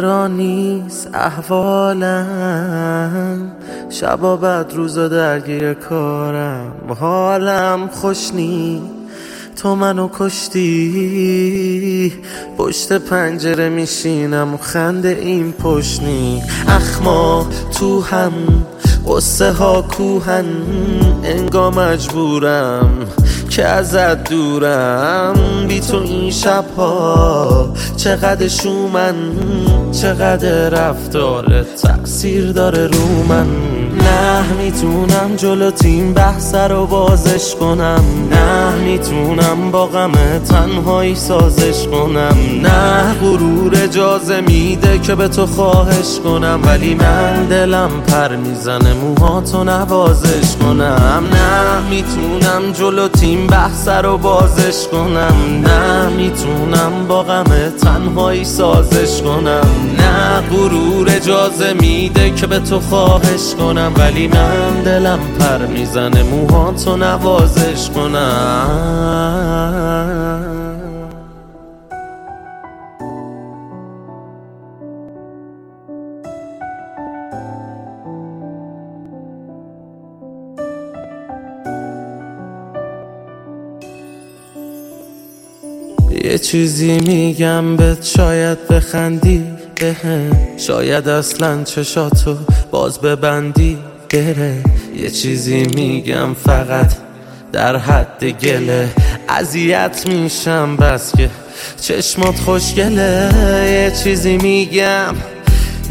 رو نیست احوالم. شبا بد روزا درگیر کارم. حالم خوش نی تو منو کشتی؟ پشت پنجره میشینم خنده این پشنی. اخما تو هم قصه ها کوهن. انگا مجبورم که ازت دورم. بی تو این شبها چقدر شومن چقدر رفتار تأثیر داره رو من. نه می‌تونم جلو تیم بحث رو بازش کنم. نه می‌تونم با غم تنهایی سازش کنم. نه غرور اجازه میده که به تو خواهش کنم. ولی من دلم پر می‌زنه موهاتو نوازش کنم. نه می‌تونم جلو تیم بحث رو بازش کنم. نه می‌تونم با غم تنهایی سازش کنم. نه غرور اجازه میده که به تو خواهش کنم. ولی من دلم پر می‌زنه. موهاتو نوازش کنم. یه چیزی میگم بهت شاید بخندی. بهم شاید اصلا چشاتو باز ببندی بره یه چیزی میگم فقط در حد گله. اذیت میشم بس که چشمات خوشگله. یه چیزی میگم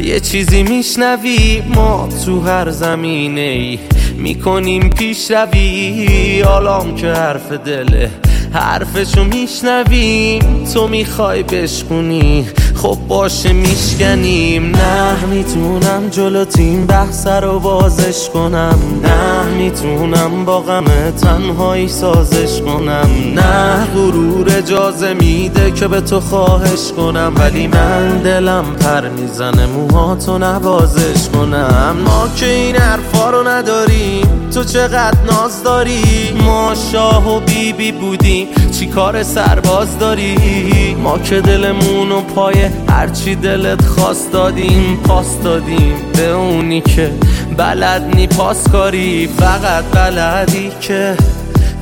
یه چیزی میشنوی. ما تو هر زمینه ای می‌کنیم پیش روی آلام که حرف دله حرفشو میشنویم. تو می‌خوای بشکونی. خب باشه میشکنیم. نه می‌تونم جلو تیم بحث رو بازش کنم. نه می‌تونم با غم تنهایی سازش کنم. نه غرور اجازه میده که به تو خواهش کنم. ولی من دلم پر می‌زنه موهاتو نوازش کنم. ما که این حرفا رو نداریم تو چقدر ناز داری؟ ما شاه و بیبی بی بودیم چی کار سرباز داری؟ ما که دلمون و پای هرچی دلت خواست دادیم پاس دادیم. به اونی که بلد نی پاس کاری فقط بلدی که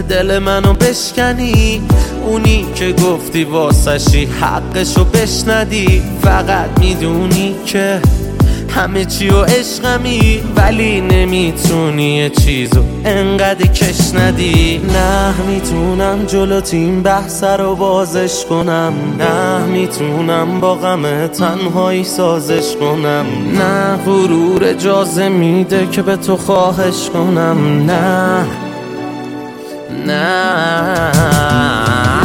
دل منو بشکنی. اونی که گفتی واسشی حقشو بشندی فقط می‌دونی که همه چی و عشقمی ولی نمی‌تونی یه چیزو انقدر کش ندی. نه می‌تونم جلو تیم بحث رو بازش کنم. نه می‌تونم با غم تنهایی سازش کنم. نه غرور اجازه میده که به تو خواهش کنم. نه نه.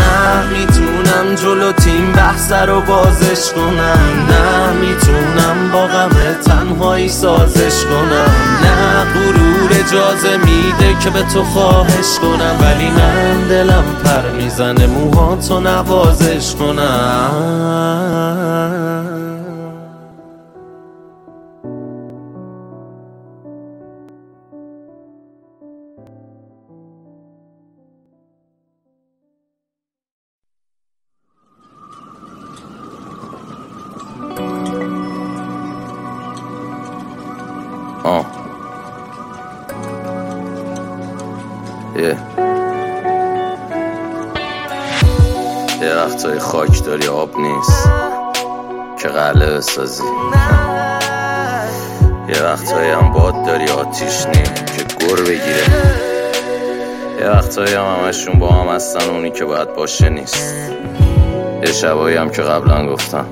می‌تونم جلو تیم بحث رو بازش کنم. نه می‌تونم با غم تنهایی سازش کنم. نه غرور اجازه میده که به تو خواهش کنم. ولی من دلم پر می‌زنه موهاتو نوازش کنم. قله بسازی. یه وقتایی هم باد داری آتیش نی که گر بگیره. یه وقتایی هم همشون با هم هستن اونی که باید باشه نیست. یه شبایی هم که قبلا گفتم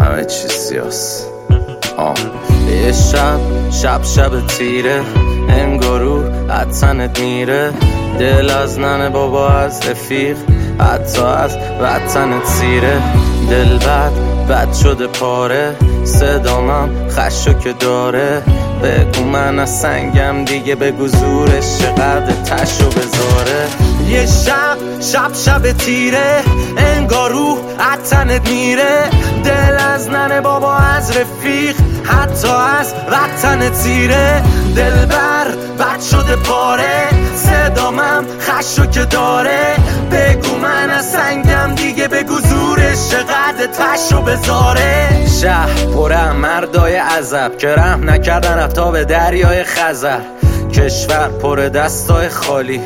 همه چیز سیاست. آه. یه شب شب شب تیره انگارو حدسنت میره. دل از ننه بابا از رفیق حتی از وطنت سیره. دل بد بد شده پاره. صدامم خشو که داره. بگو من از سنگم دیگه بگو زورش چقدر تشو بذاره. یه شب شب شب تیره انگارو عطنت میره. دل از ننه بابا از رفیق حتی از وطن تیره. دلبر بد شده پاره صدامم خشو که داره. بگو من از سنگم دیگه بگو زورش چقدر تشو بذاره. شهر پره مردای عذب که رحم نکردن به دریای خزر. کشور پر دستای خالی.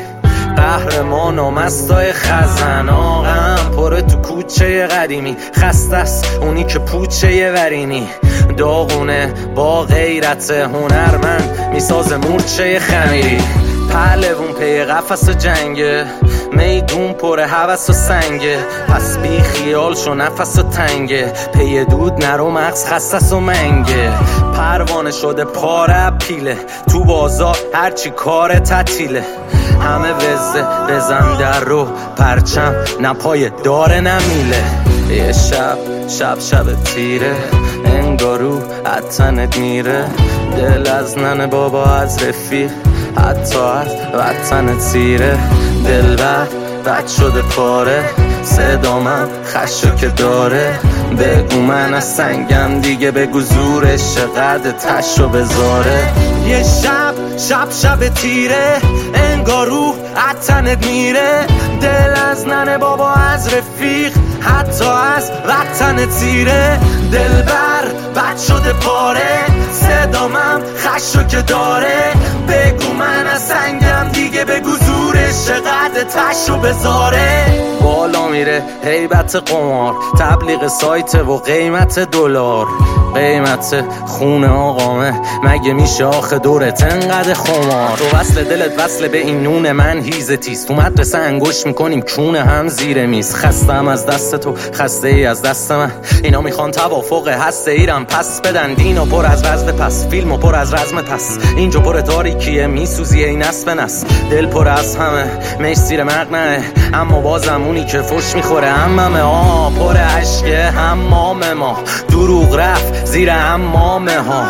قهرمان و مستای خزن. آقم پره تو کوچه قدیمی. خسته است اونی که پوچه ورینی. داغونه با غیرت هنرمند. میساز مورچه خمیری. پهلوون پی قفس جنگه. میدون پر هوس و سنگه. پس بی خیال شو نفس و تنگه. پی دود نرو مغز خصص و منگه. پروانه شده پاره پیله. تو بازار هرچی کار تطیله همه وزه بزن در رو پرچم نپای داره نمیله یه شب شب شب تیره انگارو حتنت میره. دل از ننه بابا از رفیق حتی از وطن تیره. دل بد بد شده پاره. صدامم خشو که داره. بگو من از سنگم دیگه بگو زورش چقدر تشو بذاره. یه شب شب شب تیره. انگارو عطنت میره. دل از ننه بابا از رفیق. حتی از وطن تیره دلبر بد شده پاره. صدامم خشو که داره. بگو من از سنگم دیگه بگو زورش چقدر تشو بذاره. بالا میره هیبت قمار تبلیغ سایت و قیمت دلار. قیمت خونه آقامه مگه میشه آخه دورت انقدر خمار؟ تو وصل دلت وصل به این نون من هیز تیز. تو مدرسه انگوش می‌کنیم کونه هم زیر میز. خستم از دست تو خسته ای از دست من اینا می‌خوان توافق هسته ایرم پس بدن. دین و پر از وزن پس فیلم و پر از رزم پس. اینجا پر تاریکیه میسوزی این نس به نس. دل پر از همه میش زیر مقنعه اما بازم اونی که فش می‌خوره. هممه آه پر عشقه همام ما. دروغ رفت زیر امامه ها.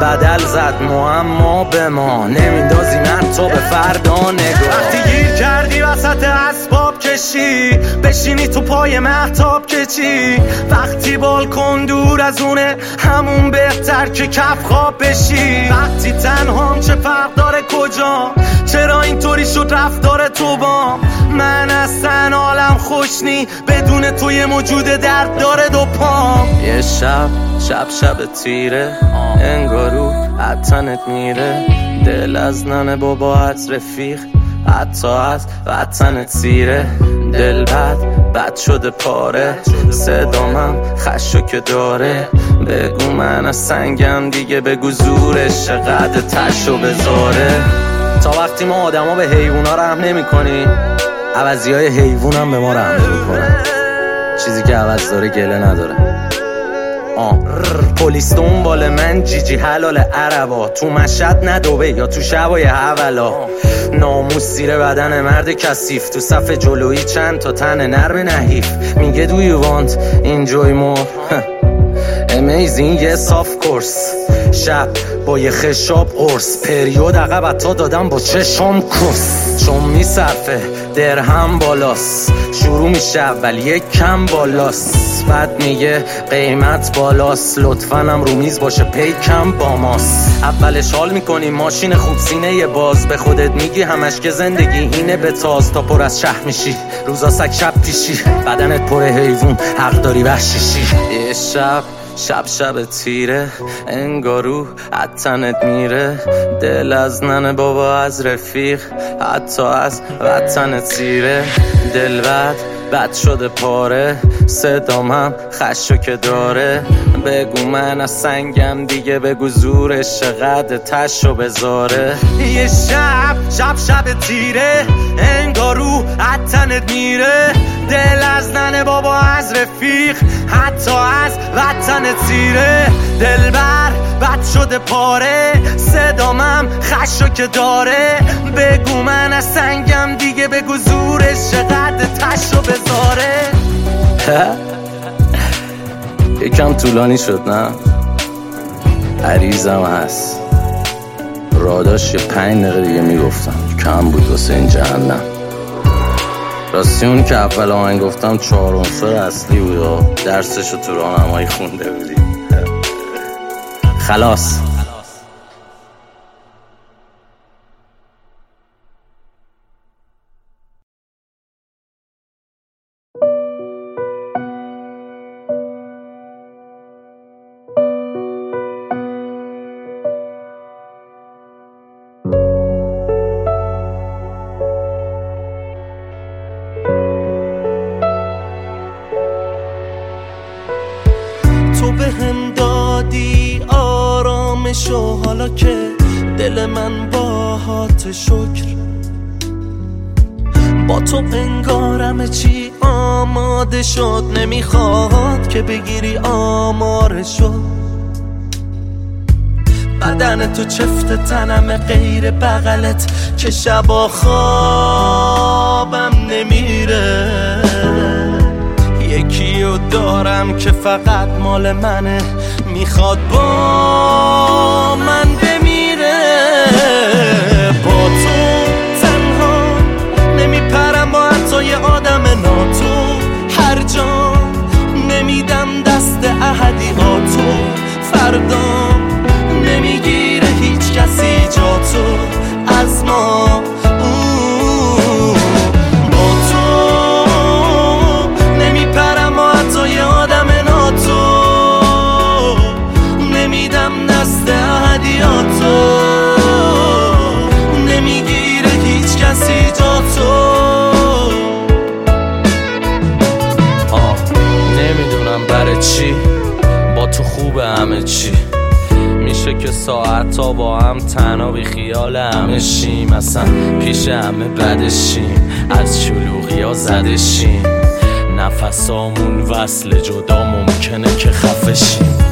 بدل زد معما به ما. نمیندازی من تو به فردا نگاه. وقتی گیر کردی وسط اسباب کشی بشینی تو پای محتاب کچی وقتی بالکن دور از اونه همون بهتر که کف خواب بشی. وقتی تنهام چه فرق داره کجا؟ چرا اینطوری شد رفتار تو با؟ من اصلا عالم خوشنی بدون تو یه موجود درد داره دو پام یه شب شب شب تیره. انگارو عطنت میره. دل از ننه بابا از رفیق. حتی از وطن تیره دل بد بد شده پاره. صدامم خشو که داره. بگو من از سنگم دیگه بگو زورش چقدر تشو بذاره. تا وقتی ما آدما به حیوونا رحم نمی کنی عوضی های حیوون هم به ما رحم نمی چیزی که عوض داره گله نداره. پلیس دنبال من جیجی حلال عربا. تو مشد ندوه یا تو شبای اولا ناموس زیر بدن مرد کثیف. تو صف جلویی چند تا تن نرم نحیف. میگه do you want enjoy more amazing yes of course. شب با یه خشاب قرص. پریود عقب تا دادم با چشم کس چون میصرفه درهم بالاست. شروع میشه اول یک کم بالاست. بعد میگه قیمت بالاست. لطفا هم رو میز باشه پیکم با ماست. اولش حال می‌کنی ماشین خوب سینه باز. به خودت میگی همش که زندگی اینه به تاز. تا پر از شهر میشی. روزا سک شب پیشی. بدنت پر حیوون حق داری وحشیشی یه شب شب شب تیره انگارو عطنت میره. دل از ننه بابا از رفیق حتی از وطن تیره. دل بد بد شده پاره. صدامم خشو که داره. بگو من از سنگم دیگه بگو زورش چقدر تشو بذاره. یه شب شب شب تیره. انگارو عطنت میره. دل از ننه بابا از رفیق. حتی از وطن تیره. دلبر بد شده پاره. صدامم خشو که داره. بگو من از سنگم دیگه بگو زورش چقدر تشو بذاره یکم طولانی شد نه؟ عریضم هست. راداش یه پنج دقیقه دیگه می‌گفتم. کم بود واسه این جهنم. راستی اون که اول آهنگ گفتم چهار عنصر اصلی بود درسشو تو راهنمایی خونده بودی. خلاص. تنم غیر بغلت که شبا خوابم نمیره. یکی رو دارم که فقط مال منه می‌خواد با من بمیره. با تو تنها نمیپرم با حتی یه آدم ناتو. هر جا نمیدم دست احدی ها تو فردا جا تو از ما. همه شیم اصلا پیش همه بدشیم. از شلوغی ها زدشیم. نفسامون وصل جدا ممکنه که خفشیم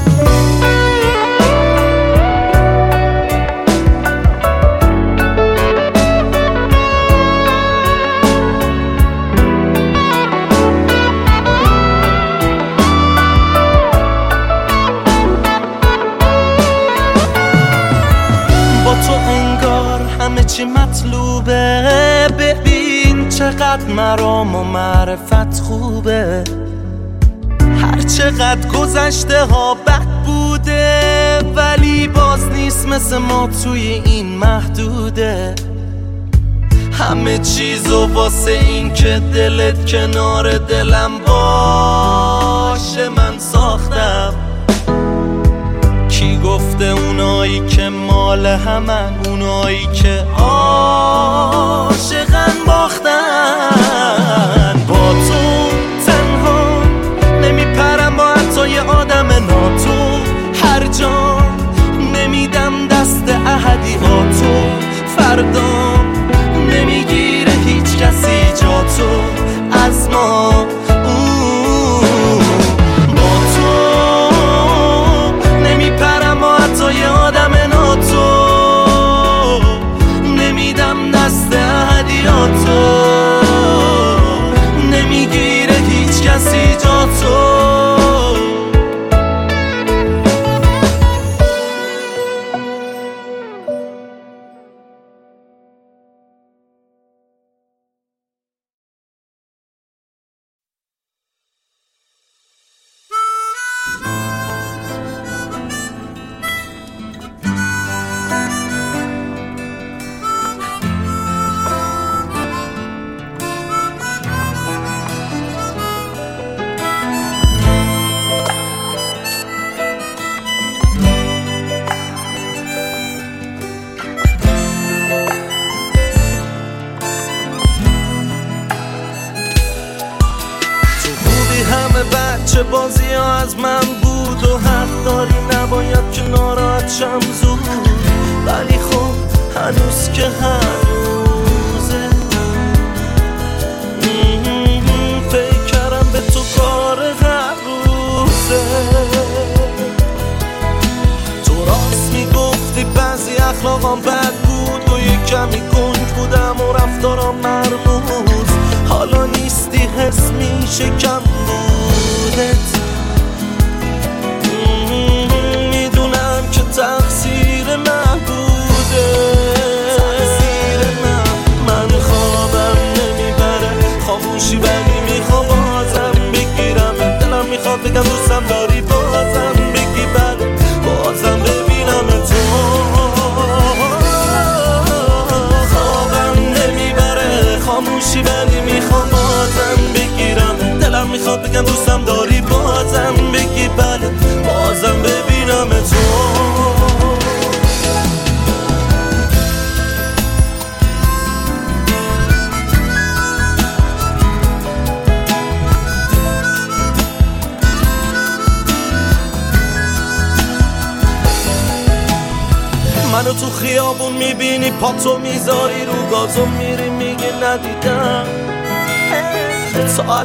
مرام و معرفت خوبه. هر چقدر گذشته ها بد بوده ولی باز نیست مثل ما توی این محدوده. همه چیزو واسه این که دلت کنار دلم باشه من ساختم. کی گفته اونایی که مال همن اونایی که عاشقن؟ time.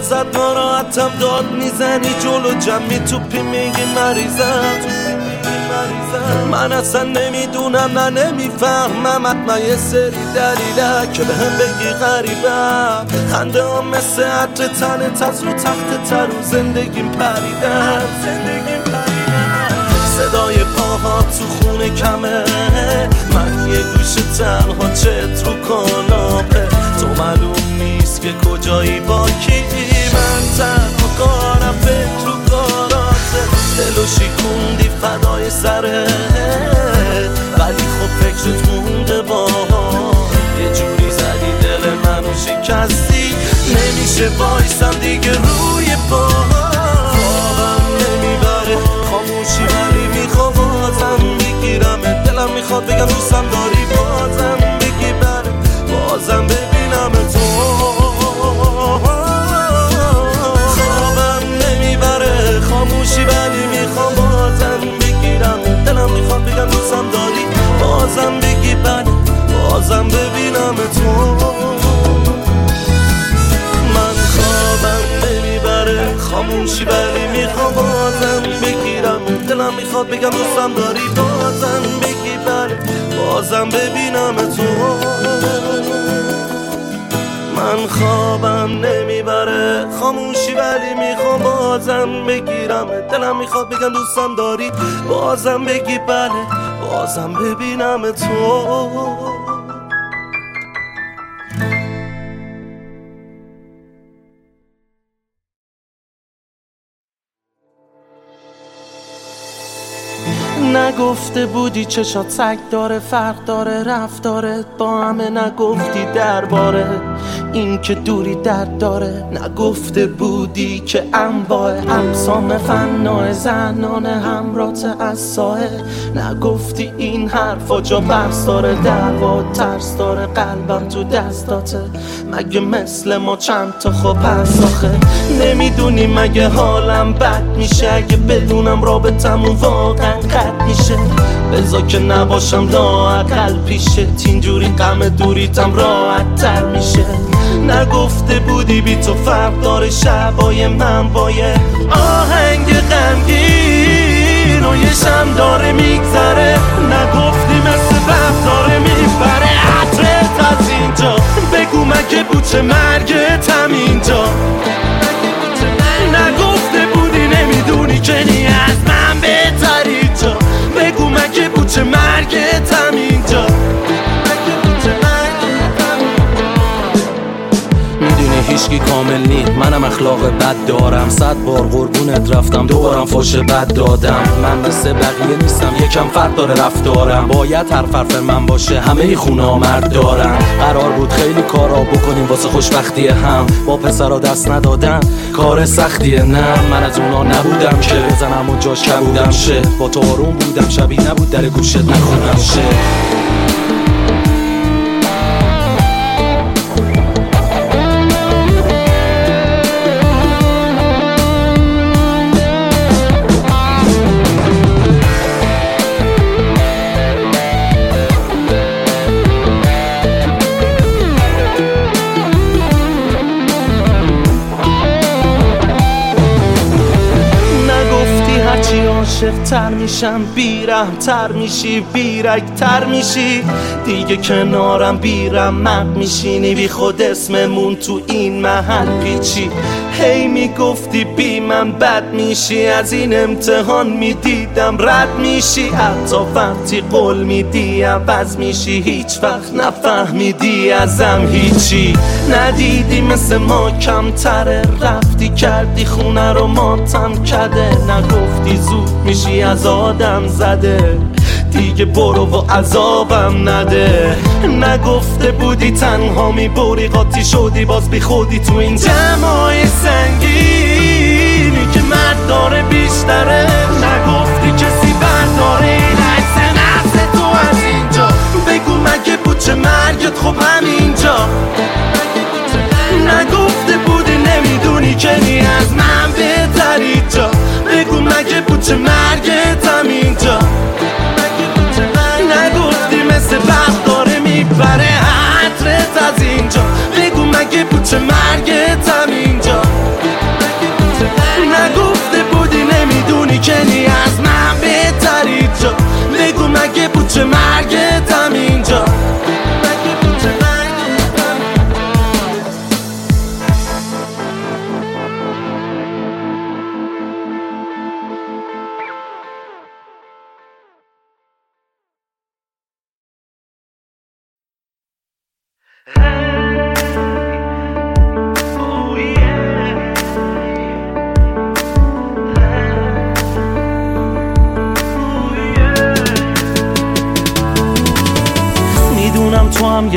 ازت ناراحتم داد می‌زنی جلو جمعی توپی میگی مریضم. من اصلا نمی‌دونم نه نمی‌فهمم. حتما یه سری دلیله که به هم بگی غریبم. خنده هم مثل عطر تن تز رو تخت تر و زندگیم پریدن صدای پاها تو خونه کمه. من یه گوش تنها چت رو کناپه تو معلوم نیست که کجایی با کی من تنها کارم فکر رو کاراته دلو شیکوندی فدای سره ولی خب فکرت مونده با یه جوری زدی دل منو شکستی. نمیشه وایسم دیگه روی خوابم نمی‌بره. خاموشی ولی میخوا بازم بگیرم. دلم می‌خواد بگم دوستم داری. بازم ببینم تو. من خوابم نمی‌بره خاموشی ولی می‌خوام بازم بگیرم. دلم می‌خواد بگم دوستم داری بازم بگی بله بازم ببینم تو. من خوابم نمی‌بره خاموشی ولی می‌خوام بازم بگیرم. دلم می‌خواد بگم دوستم داری بازم بگی. بله بازم ببینم تو. نگفته بودی چشات سگ داره فرق داره رفتارت با همه نگفتی درباره. این که دوری درد داره نگفته بودی که انواع اقسام فنای زنان همرات از ساحل نگفتی این حرفا جا بحث داره دعوا ترس داره قلبم تو دستاته. مگه مثل ما چند تا خوب هست آخه؟ نمی‌دونی مگه حالم بد میشه؟ اگه بدونم رابطمون واقعا قد میشه. بزا که نباشم لااقل پیشه اینجوری غم دوریتم راحت تر میشه. نگفته بودی بی تو فرق داره شبای من با یه آهنگ غمگین و یه شم داره میگذره. نگفتی مثل وقت داره می‌بره. عطرت از اینجا. بگو مگه بوچه مرگتم اینجا. نگفته بودی نمی‌دونی که از من بهتری جا بگو مگه بوچه مرگتم اینجا. هیچکی کامل نی منم اخلاق بد دارم. صد بار قربونت رفتم. دوبارم فاش بد دادم. من مثل بقیه نیستم. یکم فرق داره رفتارم. باید هر حرف من باشه. همه ای خونه مرد دارم قرار بود خیلی کارا بکنیم واسه خوشبختی هم. با پسرا دست ندادن. کار سختیه. نه من از اونا نبودم که. بزنم و جاش کبودم شه. با تو آروم بودم. شبی نبود در گوشت نخونم شه. تر میشم بیرم تر میشی بیرک تر میشی. دیگه کنارم بیرم میشینی. بی خود اسممون تو این محل پیچی. هی می‌گفتی بی من بد میشی از این امتحان می‌دیدم رد میشی. حتی وقتی قول میدی عوض میشی. هیچ وقت نفهمیدی ازم هیچی ندیدی. مثل ما کمتره. رفتی کردی خونه رو ماتم کده نگفتی زود میشی از آدم زده. دیگه برو و عذابم نده. نگفته بودی تنها می‌بری قاطی شدی باز بی خودی تو این جمعای سنگینی که مرد داره بیشتره. نگفتی کسی برداره این عکس تو از اینجا. بگو مگه بود چه مرگت خب همینجا. نگفته بودی نمی‌دونی که نی از من بهتری جا بگو مگه بود چه مرگت می‌بره عطرت از اینجا. بگو مگه پوچ مرگتم اینجا.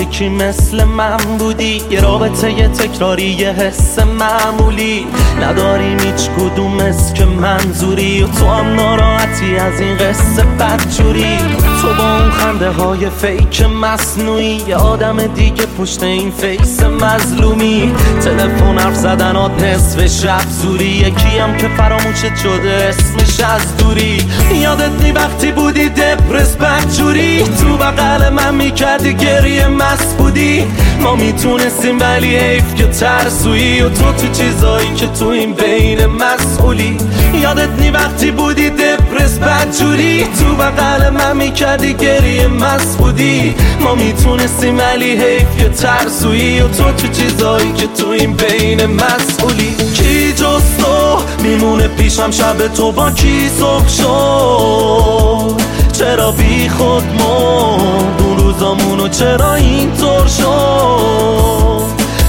یکی مثل من بودی یه رابطه یه تکراری یه حس معمولی. نداریم هیچ کدوم که منظوری و تو هم ناراحتی از این قصه بدجوری. تو با اون خنده های fake مصنوعی یه آدم دیگه پشت این face مظلومی. تلفن حرف زدنات نصف شب زوری. یکی هم که فراموشت شده اسمش از دوری. یادت نی وقتی بودی دپرس بدجوری. تو بغل من می‌کردی گریه مس بودی؟ ما می‌تونستیم ولی حیف که ترسویی و تو تو چیزایی که تو این بین مسئولی. یادت نی وقتی بودی دپرس بدجوری؟ تو بغل من می‌کردی گریه مس بودی ما می‌تونستیم ولی حیف که ترسویی و تو تو چیزایی که تو این بین مسئولی. کی جز تو میمونه پیشم شب تو با کی صبح شد چرا بی خود مرد اون روزامونو چرا اینطور شد؟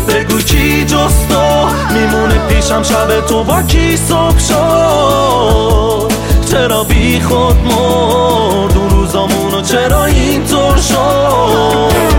بگو کی جز میمونه پیشم شب تو با کی صبح شد؟ چرا بی خود مرد؟ اون روزامونو چرا اینطور شد؟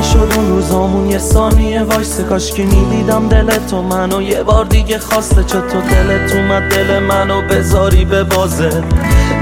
می‌شد اون روزامون یه ثانیه وایسه. کاش که می‌دیدم دل تو منو. یه بار دیگه خواسته چطور دلت اومد. دل منو بذاری به بازه.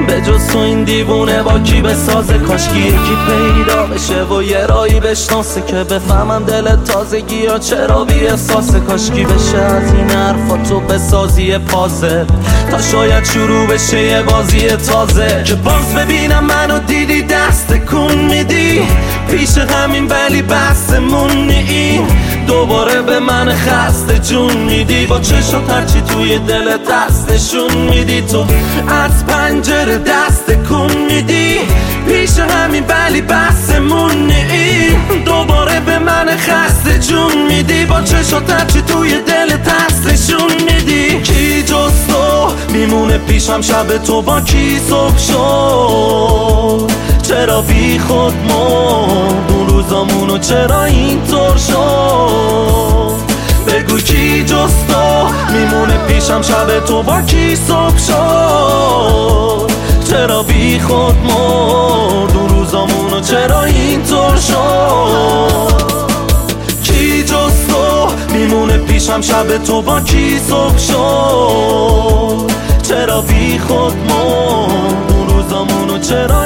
به جز تو این دیوونه با کی بسازه؟ کاش که یکی پیدا بشه و یه رایی بشناسه که بفهمم دل تازگی یا چرا بی احساسه کاش کی بشه از این حرفا تو بسازی پازه تا شاید شروع بشه یه بازی تازه. که باز ببینم منو دیدی دست کن میدی. پیش همین ولی بحثمون نی دوباره به من خسته جون میدی. با چشم هرچی توی دل دستشون میدی. تو از پنجره دست کن میدی. پیش همین ولی بحثمون نی دوباره به من خسته جون میدی. با چشم هرچی توی دل دستشون میدی. کی جز تو میمونه پیشم؟ شب تو با کی صبح شد؟ چرا بی خود مرد؟ اون روزامونو چرا اینطور شد؟ بگو کی جز میمونه پیشم شب تو با کی صبح شد؟ چرا بی خود مرد؟ اون روزامونو چرا اینطور شد؟ کی جز میمونه پیشم شب تو با کی صبح شد؟ چرا بی خود مرد؟ اون روزامونو چرا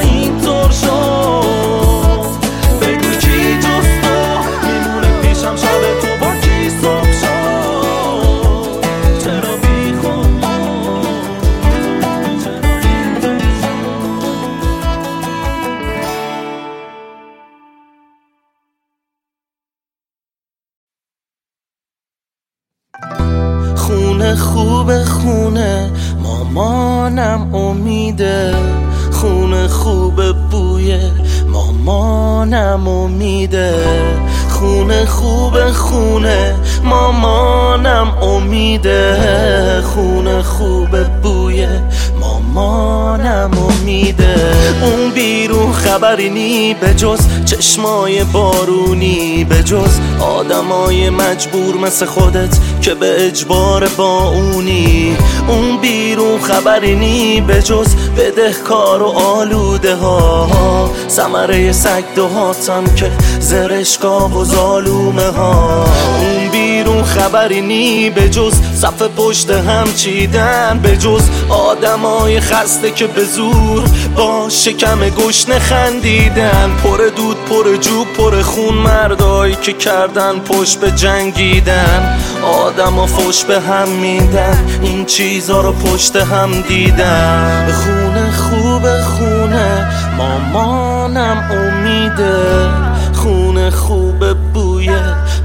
خبری نی به جز چشمای بارونی به جز آدمای مجبور مثل خودت که به اجبار با اونی. اون بیرون خبری نی به جز بدهکار و آلوده ها. سمره سگ هاتم که زرشگاه و ظالومه ها. اون بیرون خبری نی به جز صف پشت هم چیدن به جز آدمای خسته که به زور با شکم گشنه خندیدن پر دود پر جوب پر خون مردایی که کردن پشت به جنگیدن. آدم و فش به هم میدن این چیزا رو پشت هم دیدن. خونه خوب خونه مامانم امیده. خونه خوب بوی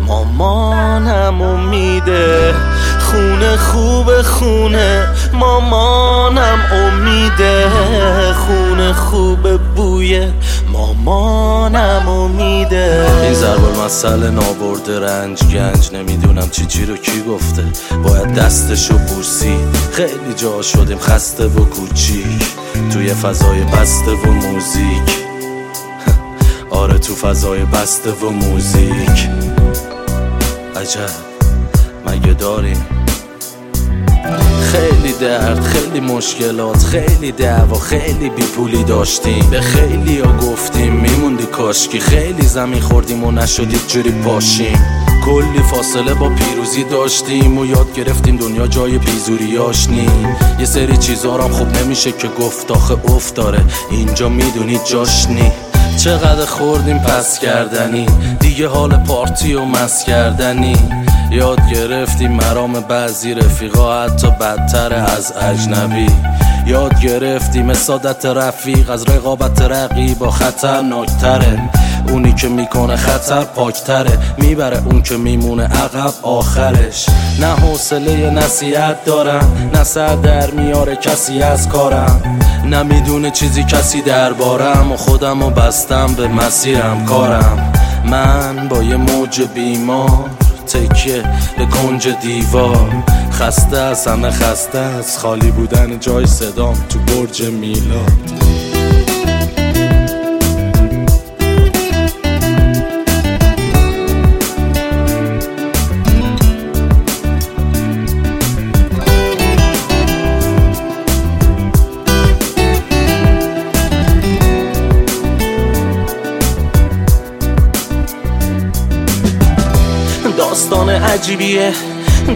مامانم امیده. خونه خوب خونه مامانم امیده خونه خوب بوی مامانم امیده این ضرب مسئله نابرده رنج گنج نمی‌دونم چی چی رو کی گفته. باید دستشو بوسی خیلی جا شدیم خسته و کوچیک. توی فضای بسته و موزیک. آره تو فضای بسته و موزیک. عجب. مگه داریم خیلی درد خیلی مشکلات خیلی دعوا خیلی بیپولی داشتیم. به خیلی ها گفتیم میموندی کاشکی خیلی زمین خوردیم و نشدید جوری پاشیم. کلی فاصله با پیروزی داشتیم و یاد گرفتیم دنیا جای بیزوریاش نی یه سری چیزا هم خوب نمیشه که گفت آخه افت داره. اینجا می‌دونی جاش نی. چقدر خوردیم پس کردنی؟ دیگه حال پارتی و مس کردنی. یاد گرفتیم مرام بعضی رفیقا حتی بدتر از اجنبی. یاد گرفتیم سادت رفیق از رقابت رقیب خطرناکتره. اونی که می‌کنه خطر پاکتره. می‌بره اون که میمونه عقب آخرش. نه حوصله نصیحت دارم. نه سر در میاره کسی از کارم. نمی‌دونه چیزی کسی دربارم. و خودم و بستم به مسیرم کارم. من با یه موج بیمار تکیه به کنج دیوار. خسته از همه خسته از خالی بودن جای صدام تو برج میلاد. عجیبیه.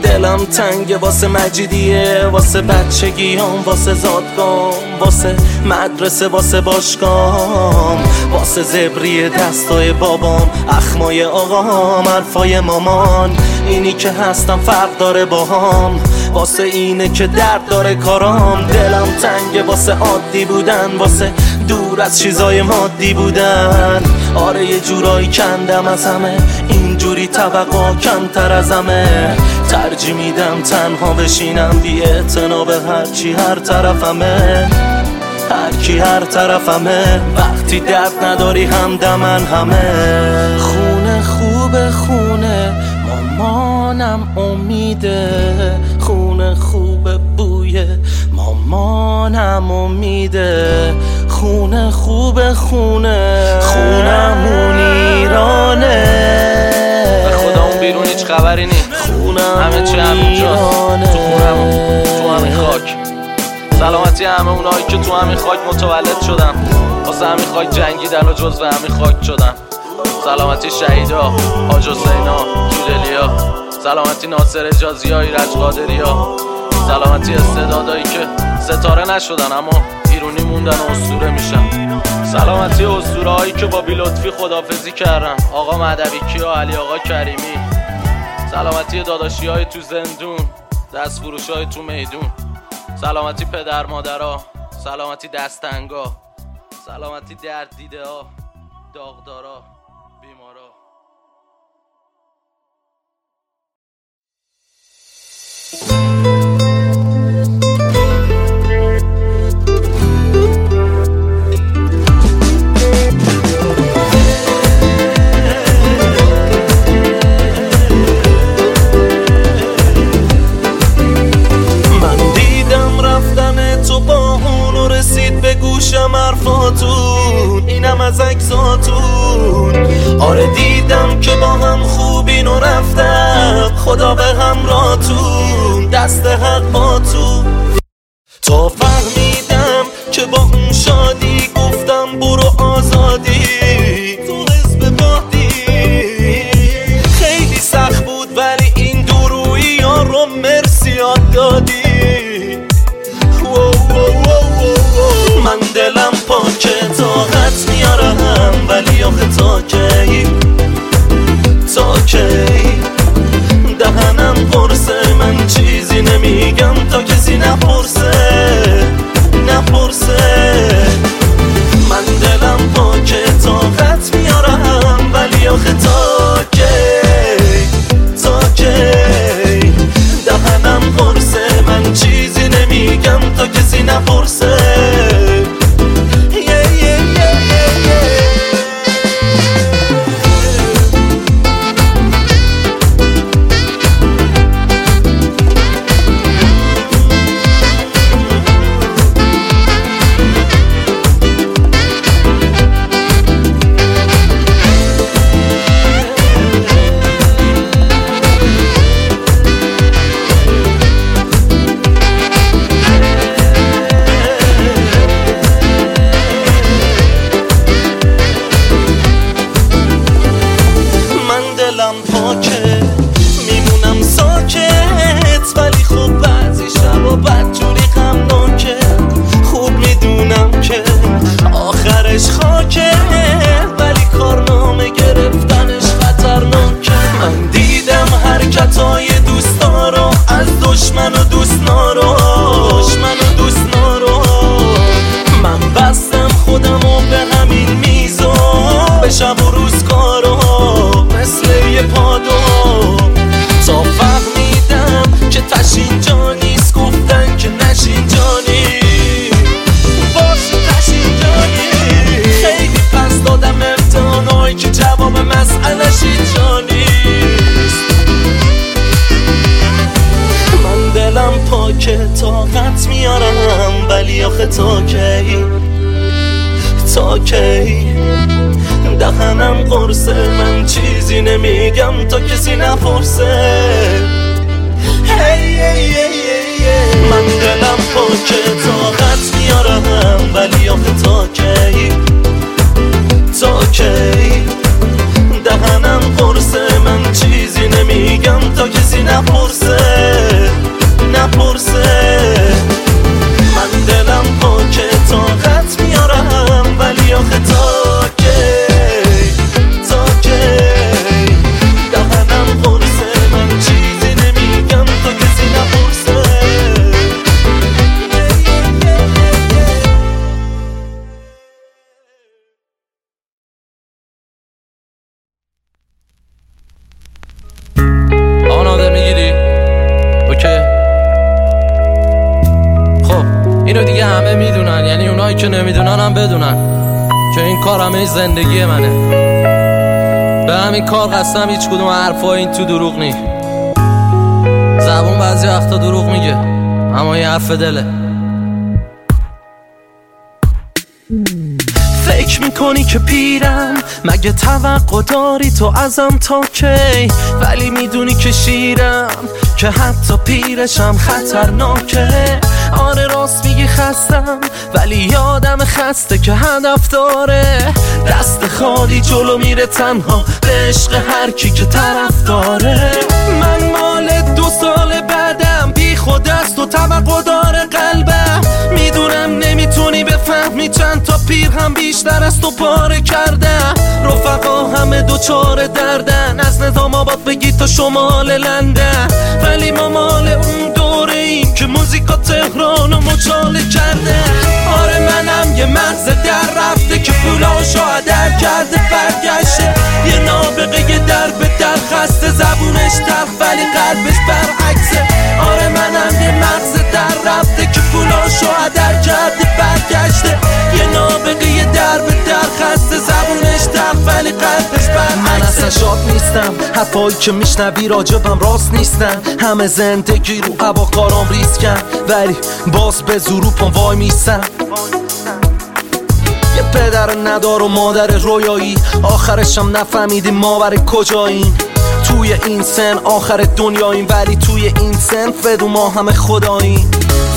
دلم تنگه واسه مجیدیه. واسه بچگیام واسه زادگام واسه مدرسه واسه باشگام واسه زبری دستای بابام اخمای آقام حرفای مامان. اینی که هستم فرق داره باهام. واسه اینه که درد داره کارام. دلم تنگه واسه عادی بودن واسه دور از چیزای مادی بودن. آره یه جورایی کندم از همه طبقا کمتر از همه. ترجیح میدم تنها بشینم. بی به هرچی هر طرفمه. هر کی هر طرفمه. وقتی درد نداری همدمن همه. خونه خوب خونه مامانم امیده. خونه خوب بوی مامانم امیده. خونه خوب خونه خونمون ایرانه. همه چی همینجاست تو خونمون تو همین خاک. سلامتی همه اونایی که تو همین خاک متولد شدن. واسه همین خاک جنگیدن و جزو همین خاک شدن. سلامتی شهیدا حاج حسینا جودلیا سلامتی ناصر اجازی های رج قادری ها سلامتی استعدادایی که ستاره نشدن اما ایرونی موندن و اسطوره میشن. سلامتی اسطوره هایی که با بیلطفی خدافزی کردن. آقا مدوی کیا علی آقا کریمی. سلامتی داداشی های تو زندون دست فروش های تو میدون. سلامتی پدر مادرها سلامتی دستنگا سلامتی درد دیده ها داغدارا بیمارا. من گوشم حرفاتون اینم از آره دیدم که با هم خوبین و رفتم خدا به همراتون دست حق با تو تا فهمیدم که با اون شادی گفتم برو آزادی. نیافته تا کی؟ تا کی؟ دهنم پرسه من چیزی نمیگم تا کسی نپرسه نپرسه. من دلم پاکه طاقت میارم ولی آخه تا کی؟ تا کی؟ دهنم پرسه من چیزی نمیگم تا کسی نپرسه. این زندگی منه. به همین کار قسم هیچ کدوم حرفا این تو دروغ نی. زبون بعضی وقتا دروغ میگه اما این حرف دله. فکر می‌کنی که پیرم؟ مگه توقع داری تو ازم تا کی؟ ولی می‌دونی که شیرم که حتی پیرشم خطرناکه. آره راست میگی خستم ولی یادم خسته که هدف داره. دست خالی جلو میره تنها به عشق هر کی که طرف داره. من مال دو سال بعدم بی خود است و توقع پیر هم بیشتر از تو پاره کردم رفقا همه دوچار دردن. از نظام آباد بگی تا شمال لندن ولی ما مال اون دوره ایم که موزیکا تهران و مچاله کرده. آره منم یه مغز در رفته که پولاشو در کرده. برگشته یه نابغه در به در خسته. زبونش تلخ ولی قلبش شاد نیستم. حرفایی که میشنوی راجبم راست نیستن. همه زندگی رو هوا کارام ریسکن ولی باز به زروپم وای میسم یه پدر ندار و مادر رویایی. آخرشم نفهمیدیم ما برای کجاییم. توی این سن آخر دنیاییم. ولی توی این سن فدو ما همه خداییم.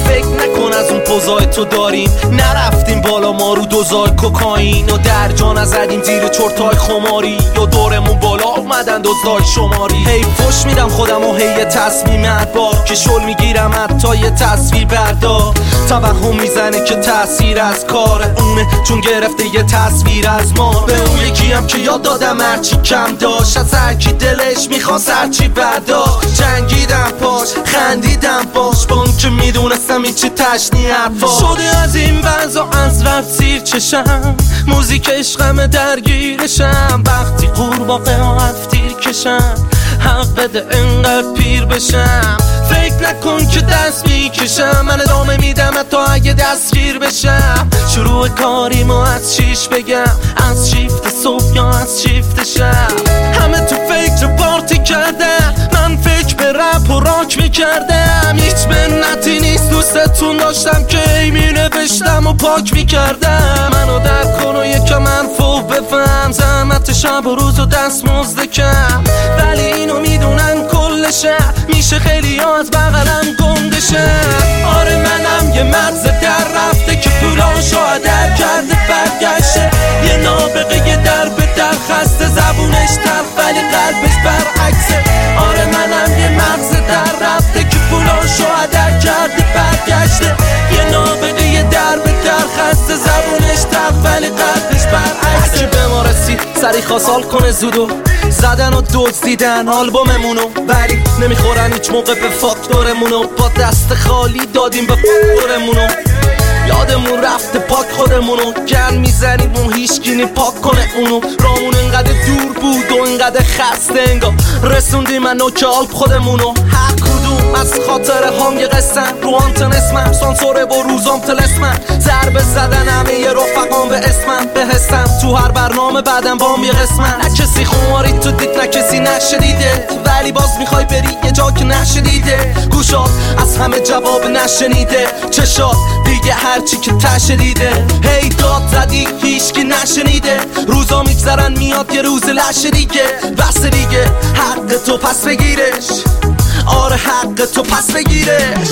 فکر نکن از اون پوزای تو داریم. نرفتیم بالا ما رو دوزای کوکائین و در جا نزدیم زیر چرتای خماری. یا دورمون بالا اومدن دوزای شماری. هی فش میدم خودم و هی تصمیم ادبار. که شل می‌گیرم حتی یه تصویر بردار. توهم می‌زنه که تاثیر از کار اونه. چون گرفته یه تصویر از ما به اون یکی هم که یاد دادم هرچی کم داشت. از هرکی دلش می‌خواست هرچی برداشت. جنگیدم پاش خندیدم باش با اون که می‌دونستم این چی تشنی حرفا. شده از این وضع از رفت سیر چشم. موزیک عشقم درگیرشم. وقتی قورباغه ها هفتیر کشم حق بده انقدر پیر بشم. فکر نکن که دست می‌کشم. من ادامه میدم تا اگه دستگیر بشم. شروع کاریمو از چیش بگم. از شیفت صبح یا از شیفت شب. همه تو فکر پارتی کردم. من فکر به رپ و راک می‌کردم. هیچ نیست دوستتون داشتم که ای می نوشتم و پاک می‌کردم. منو در کن و یکم من فوق بفهم. زحمت شب و روز و دست مزده کم. ولی اینو می‌دونن کل شهر میشه خیلی ها از بغلم گندشه آره منم یه مرز در رفته که پولاشو عدد کرده برگشته. یه نابغه یه در به در خسته. زبونش تر ولی قلبش برعکسه. آره منم یه مغز در کرده برگشته. یه نابغه یه در به در خسته. زبونش تر ولی قلبش برعکسه. به ما رسید سری خواست کنه زودو. زدن و دزدیدن آلبوممونو. ولی نمی‌خورن هیچ موقع به فاکتورمونو. با دست خالی دادیم به فاکتورمونو. یادمون رفته پاک خودمونو. گن می‌زنیم اون هیچگینی پاک کنه اونو. رامون انقدر دور بود و انقدر خسته انگار. رسوندیم من نوک آلپ خودمونو. هر کدوم از خاطر هم یه قسم. رو آنتن اسمم سانسوره و روزام تلسمم. ضربه زدن همه یه رفقام به اسمم به حسم تو هر برنامه بعدم بام یه قسمم نه کسی خماری تو دید نه کسی نشدیده ولی باز می‌خوای بری یه جا که نشدیده گوشات از همه جواب نشنیده. چشات دیگه هرچی که تشدیده هی داد زدی هیچکی نشنیده. روزا میگذرن میاد یه روز لشه دیگه. بس دیگه حق تو پس بگیرش. آره حق تو پس بگیرش.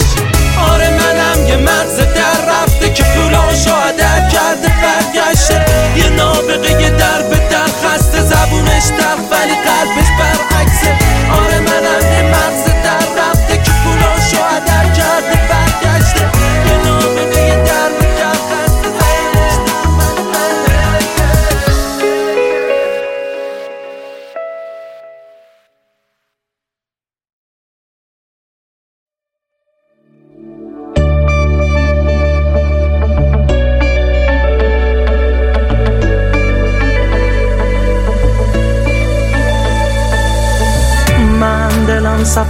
آره منم یه مرز در رفته که پولاشو عدد کرده برگشته. یه نابغه یه در به در خسته زبونش در ولی قلبش برعکسه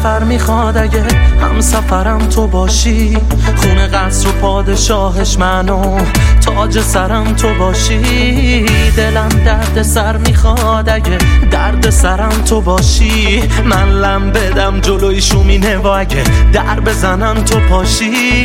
سفر می‌خواد اگه هم سفرم تو باشی. خونه قصر و پادشاهش منو تاج سرم تو باشی. دلم درد سر می‌خواد اگه درد سرم تو باشی. من لم بدم جلوی شومینه و اگه در بزنم تو پاشی.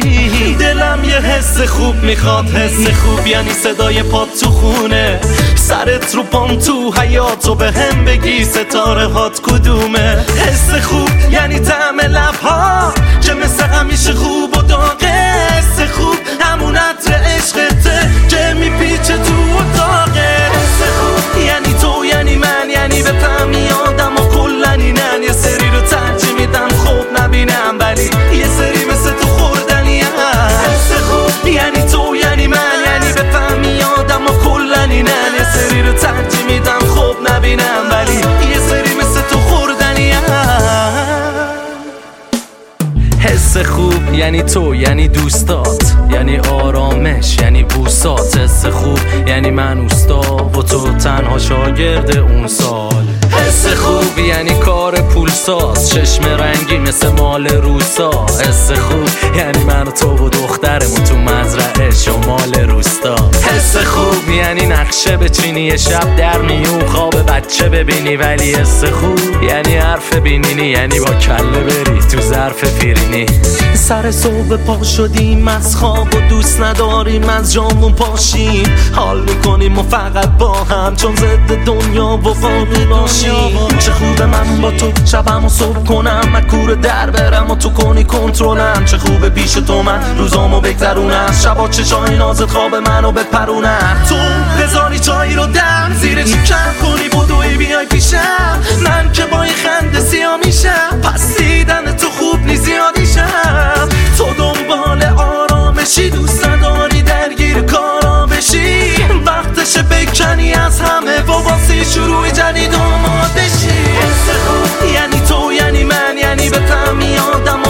دلم یه حس خوب می‌خواد حس خوب یعنی صدای پات تو خونه. سرت رو پام تو حیات و به هم بگی ستاره هات کدومه. حس خوب یعنی تعم لبها که مثل همیشه خوب و داغه. حس خوب همون عطر عشقته که میپیچه تو اتاقه. حس خوب یعنی تو یعنی من یعنی به فهمی آدم و کلن اینن یه سری رو ترجیح میدم خوب نبینم ولی خوب نبینم ولی یه سری مثل تو خوردنی حس خوب یعنی تو یعنی دوستات یعنی آرامش یعنی بوسات. حس خوب یعنی من اوستا و تو تنها شاگرد اون سال. حس خوب یعنی کار پولساز. چشم رنگی مثل مال روسا حس خوب یعنی من تو و دخترمون تو مزرعه شمال روستا. حس خوب یعنی نقشه بچینی شب در میون خواب بچه ببینی. ولی حس خوب یعنی حرف بینینی یعنی با کله بری تو ظرف پیرینی. سر صبح پا شدیم از خواب و دوست نداریم از جامون پاشیم. حال می‌کنیم و فقط با هم چون ضد دنیا و فانی باشیم. چه خوبه من با تو شبم و صبح کنم. مکور در برم و تو کنی کنترلم. چه خوبه پیش تو من روزامو بگذرونم. شبا چشای نازت خواب منو بپرونم. تو بذاری چایی رو دم زیر چی کم کنی بدوی بیای پیشم. من که با خنده سیاه میشم. پس دیدن تو خوب نی زیادیشم تو دنبال آرامشی دوست نداری درگیر کارا بشی وقتشه بکنی از همه. و واسه شروع آمادشی من یعنی به فهمی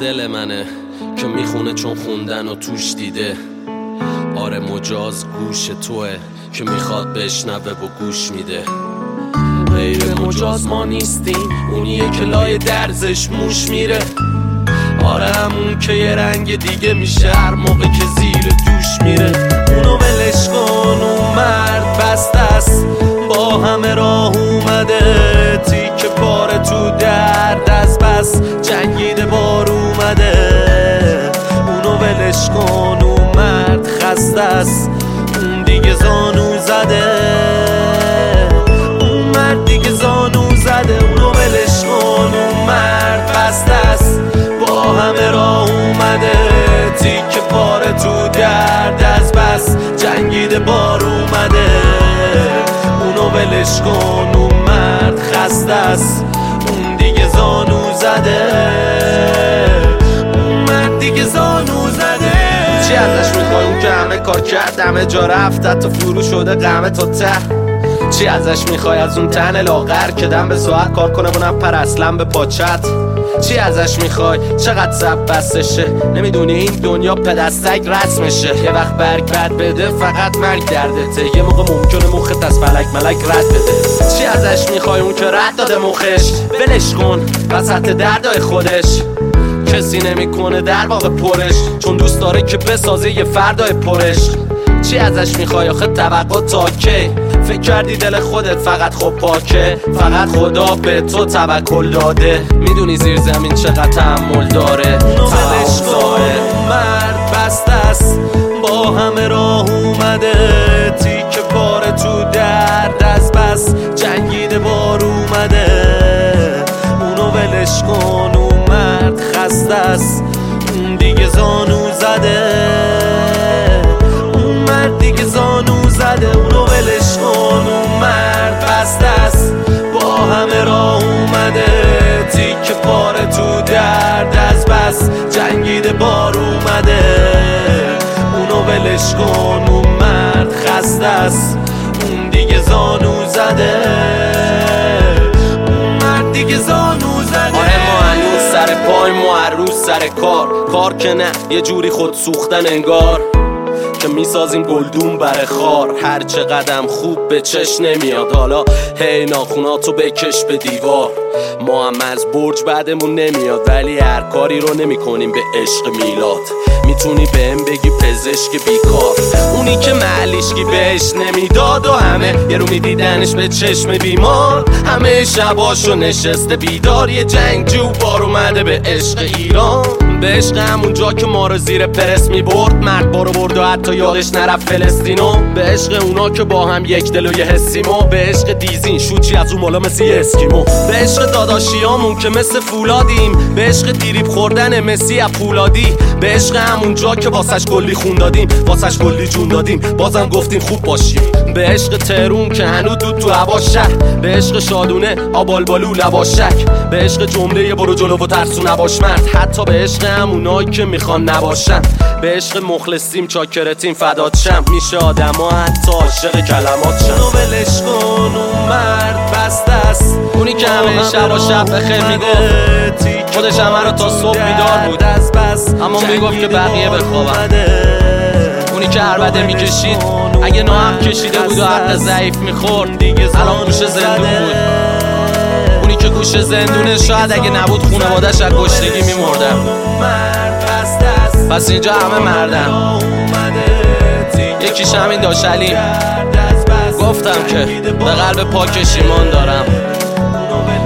دل منه که می‌خونه چون خوندن و توش دیده. آره مجاز گوش توه که می‌خواد بشنوه و گوش میده. غیر مجاز ما نیستیم اونیه که لای درزش موش میره. آره همون که یه رنگ دیگه میشه هر موقع که زیر دوش میره. اونو ولش کن اون مرد بسته است. با همه راه اومده تیک پاره تو درد از بس. جنگیده اومده. اونو ولش کن اون مرد خسته است. اون دیگه زانو زده. اون مرد دیگه زانو زده. اونو ولش کن اون مرد بسته است. با همه راه اومده. تیک پاره تو درد از بس. جنگیده بار اومده. اونو ولش کن اون مرد خسته است. زانو زده. اون مرد دیگه زانو زده. چی ازش می‌خوای؟ اون که همه کار کرد همه جا رفت حتی فرو شده قمه تا ته. چی ازش می‌خوای؟ از اون تن لاغر که دم به ساعت کار کنه و پر اصلا به پاچت. چی ازش می‌خوای؟ چقدر سب بستشه نمی‌دونی این دنیا پدستک رسمشه. یه وقت برگ بد بده فقط مرگ دردته یه موقع ممکنه مخت از فلک ملک رد بده. چی ازش می‌خوای اون که رد داده مخش؟ ولش کن وسط دردای خودش. کسی نمی‌کنه در واقع پرش. چون دوست داره که بسازه یه فردای پرش. چی ازش می‌خوای آخه توقع تا کی؟ فکر کردی دل خودت فقط خب پاکه فقط خدا به تو توکل داده. می‌دونی زیر زمین چقدر تحمل داره؟ کن. مرد بسته است با همه راه اومده. تیک پاره تو درد از بس جنگیده بار اومده. اونو ولش کن اون مرد خسته است اون دیگه زانو زده. تیک پاره تو درد از بس جنگیده بار اومده. اونو ولش کن اون مرد خسته است. اون دیگه زانو زده. اون مرد دیگه زانو زده. آره ما هنوز سر پای ما روز سر کار. کار که نه یه جوری خود سوختن انگار. که می‌سازیم گلدون بر خار. هر چه قدم خوب به چش نمیاد. حالا هی ناخوناتو بکش به دیوار. ما هم از برج بعدمون نمیاد ولی هر کاری رو نمی‌کنیم به عشق میلاد. می‌تونی بهم بگی پزشک بیکار. اونی که معلیشکی بهش نمی‌داد و همه یه رو میدیدنش به چشم بیمار. همه شباشو نشسته بیدار یه جنگجو بار اومده به عشق ایران. به عشق همون جا که ما رو زیر پرس می‌برد مرد بارو برد و حتی یادش نرفت فلسطینو. به عشق اونا که با هم یک دل و یه حسیمو. به عشق دیزین شوچی از اون بالا مثل یه اسکیمو. به عشق داداشیامون که مثل فولادیم. به عشق دیریب خوردن مسی از پولادی به عشق همون جا که واسش کلی خون دادیم. واسش کلی جون دادیم. بازم گفتیم خوب باشیم. به عشق ترون که هنو دود تو هوا شهر. به عشق شادونه آبالبالو لباشک به عشق جمله برو جلو و ترسو نباش مرد. حتی به عشق همونایی که می‌خوان نباشن. به عشق مخلصیم چاکرتیم فدات شم میشه آدما حتی عاشق کلمات شم ولش کن اون مرد بسته است. اونی که همه شب و شب بخیر می‌گفت. خودش همه رو تا صبح بیدار بود. از بس. اما می‌گفت که بقیه بخوابن. اونی که عربده می‌کشید اگه ناهم کشیده بود و حق ضعیف می‌خورد الان گوش زندون بود. اونی که گوش زندونه شاید اگه نبود خونوادش از گشتگی است پس اینجا همه اومده. یکیش همین داشلیم از بس گفتم که به قلب پاکش ایمان دارم.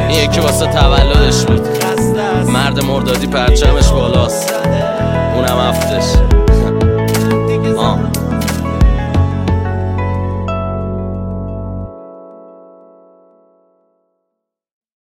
این یکی واسه تولدش بود. مرد مردادی پرچمش بالاست. اونم هفتش.